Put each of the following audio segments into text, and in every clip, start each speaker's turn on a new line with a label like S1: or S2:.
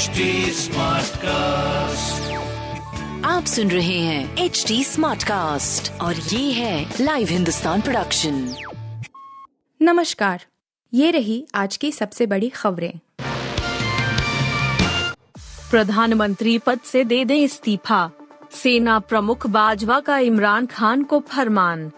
S1: HD cast
S2: आप सुन रहे हैं एच डी स्मार्ट कास्ट और ये है लाइव हिंदुस्तान प्रोडक्शन
S3: नमस्कार ये रही आज की सबसे बड़ी खबरें।
S4: प्रधानमंत्री पद से दे दें इस्तीफा। सेना प्रमुख बाजवा का इमरान खान को फरमान।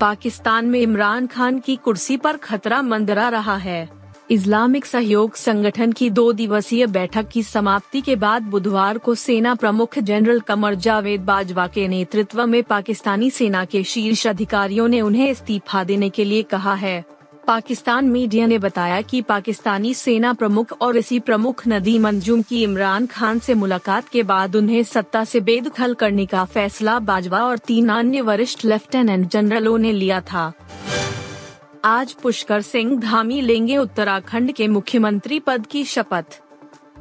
S4: पाकिस्तान में इमरान खान की कुर्सी पर खतरा मंदरा रहा है। इस्लामिक सहयोग संगठन की दो दिवसीय बैठक की समाप्ति के बाद बुधवार को सेना प्रमुख जनरल कमर जावेद बाजवा के नेतृत्व में पाकिस्तानी सेना के शीर्ष अधिकारियों ने उन्हें इस्तीफा देने के लिए कहा है। पाकिस्तान मीडिया ने बताया कि पाकिस्तानी सेना प्रमुख और इसी प्रमुख नदी अंजुम की इमरान खान से मुलाकात के बाद उन्हें सत्ता से बेदखल करने का फैसला बाजवा और तीन अन्य वरिष्ठ लेफ्टिनेंट जनरलों ने लिया था। आज पुष्कर सिंह धामी लेंगे उत्तराखंड के मुख्यमंत्री पद की शपथ।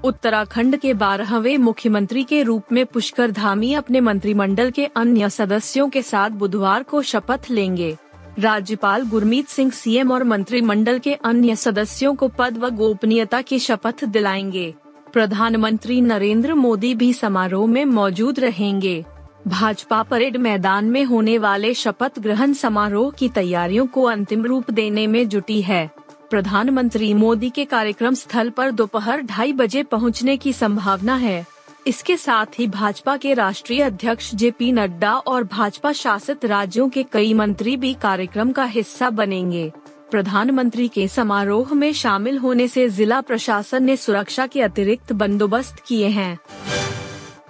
S4: उत्तराखंड के बारहवें मुख्यमंत्री के रूप में पुष्कर धामी अपने मंत्रिमंडल के अन्य सदस्यों के साथ बुधवार को शपथ लेंगे। राज्यपाल गुरमीत सिंह सीएम और मंत्रिमंडल के अन्य सदस्यों को पद व गोपनीयता की शपथ दिलाएँगे। प्रधानमंत्री नरेंद्र मोदी भी समारोह में मौजूद रहेंगे। भाजपा परेड मैदान में होने वाले शपथ ग्रहण समारोह की तैयारियों को अंतिम रूप देने में जुटी है। प्रधानमंत्री मोदी के कार्यक्रम स्थल पर दोपहर ढाई बजे पहुँचने की संभावना है। इसके साथ ही भाजपा के राष्ट्रीय अध्यक्ष जे पी नड्डा और भाजपा शासित राज्यों के कई मंत्री भी कार्यक्रम का हिस्सा बनेंगे। प्रधानमंत्री के समारोह में शामिल होने से जिला प्रशासन ने सुरक्षा के अतिरिक्त बंदोबस्त किए हैं।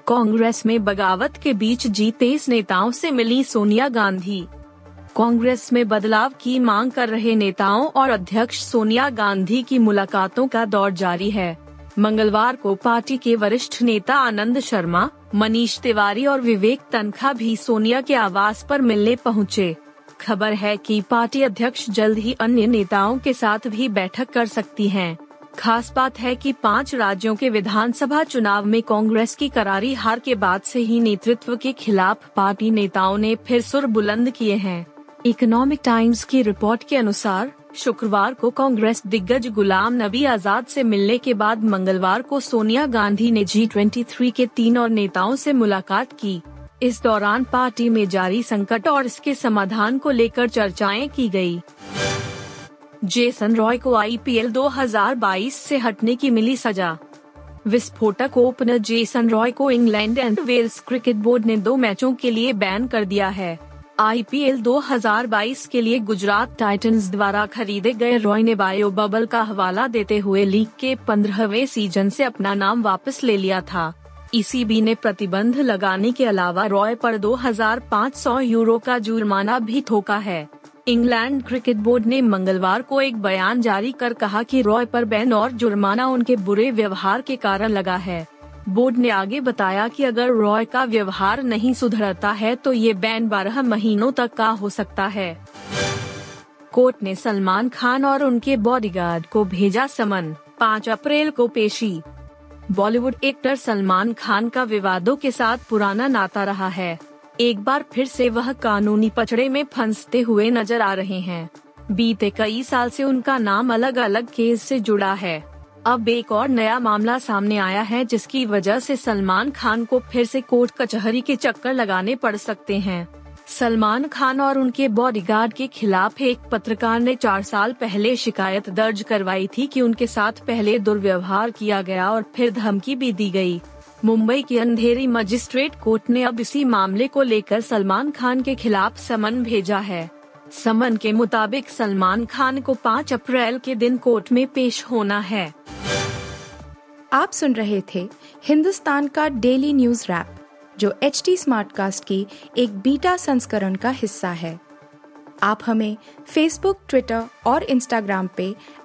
S4: कांग्रेस में बगावत के बीच जीते इस नेताओं से मिली सोनिया गांधी कांग्रेस में बदलाव की मांग कर रहे नेताओं और अध्यक्ष सोनिया गांधी की मुलाकातों का दौर जारी है मंगलवार को पार्टी के वरिष्ठ नेता आनंद शर्मा, मनीष तिवारी और विवेक तनखा भी सोनिया के आवास पर मिलने पहुँचे। खबर है कि पार्टी अध्यक्ष जल्द ही अन्य नेताओं के साथ भी बैठक कर सकती हैं। खास बात है कि पाँच राज्यों के विधानसभा चुनाव में कांग्रेस की करारी हार के बाद से ही नेतृत्व के खिलाफ पार्टी नेताओं ने फिर सुर बुलंद किए हैं इकोनॉमिक टाइम्स की रिपोर्ट के अनुसार, शुक्रवार को कांग्रेस दिग्गज गुलाम नबी आज़ाद से मिलने के बाद मंगलवार को सोनिया गांधी ने जी ट्वेंटी के तीन और नेताओं से मुलाकात की इस दौरान पार्टी में जारी संकट और इसके समाधान को लेकर चर्चाएँ की गई। जेसन रॉय को आईपीएल 2022 से हटने की मिली सजा। विस्फोटक ओपनर जेसन रॉय को England and Wales cricket board ने दो मैचों के लिए बैन कर दिया है। आईपीएल 2022 के लिए गुजरात टाइटंस द्वारा खरीदे गए रॉय ने बायो बबल का हवाला देते हुए लीग के पंद्रहवे सीज़न से अपना नाम वापस ले लिया था। ईसीबी ने प्रतिबंध लगाने के अलावा रॉय पर 2,500 यूरो का जुर्माना भी ठोका है। इंग्लैंड क्रिकेट बोर्ड ने मंगलवार को एक बयान जारी कर कहा कि रॉय पर बैन और जुर्माना उनके बुरे व्यवहार के कारण लगा है। बोर्ड ने आगे बताया कि अगर रॉय का व्यवहार नहीं सुधरता है तो ये बैन बारह महीनों तक का हो सकता है। कोर्ट ने सलमान खान और उनके बॉडीगार्ड को भेजा समन 5 अप्रैल को पेशी। बॉलीवुड एक्टर सलमान खान का विवादों के साथ पुराना नाता रहा है। एक बार फिर से वह कानूनी पचड़े में फंसते हुए नज़र आ रहे हैं। बीते कई साल से उनका नाम अलग अलग केस से जुड़ा है। अब एक और नया मामला सामने आया है, जिसकी वजह से सलमान खान को फिर से कोर्ट कचहरी के चक्कर लगाने पड़ सकते हैं। सलमान खान और उनके बॉडीगार्ड के खिलाफ एक पत्रकार ने चार साल पहले शिकायत दर्ज करवाई थी कि उनके साथ पहले दुर्व्यवहार किया गया और फिर धमकी भी दी गई। मुंबई की अंधेरी मजिस्ट्रेट कोर्ट ने अब इसी मामले को लेकर सलमान खान के खिलाफ समन भेजा है। समन के मुताबिक सलमान खान को 5 अप्रैल के दिन कोर्ट में पेश होना है।
S3: आप सुन रहे थे हिंदुस्तान का डेली न्यूज़ रैप, जो एच टी स्मार्ट कास्ट की एक बीटा संस्करण का हिस्सा है। आप हमें फेसबुक ट्विटर और इंस्टाग्राम पे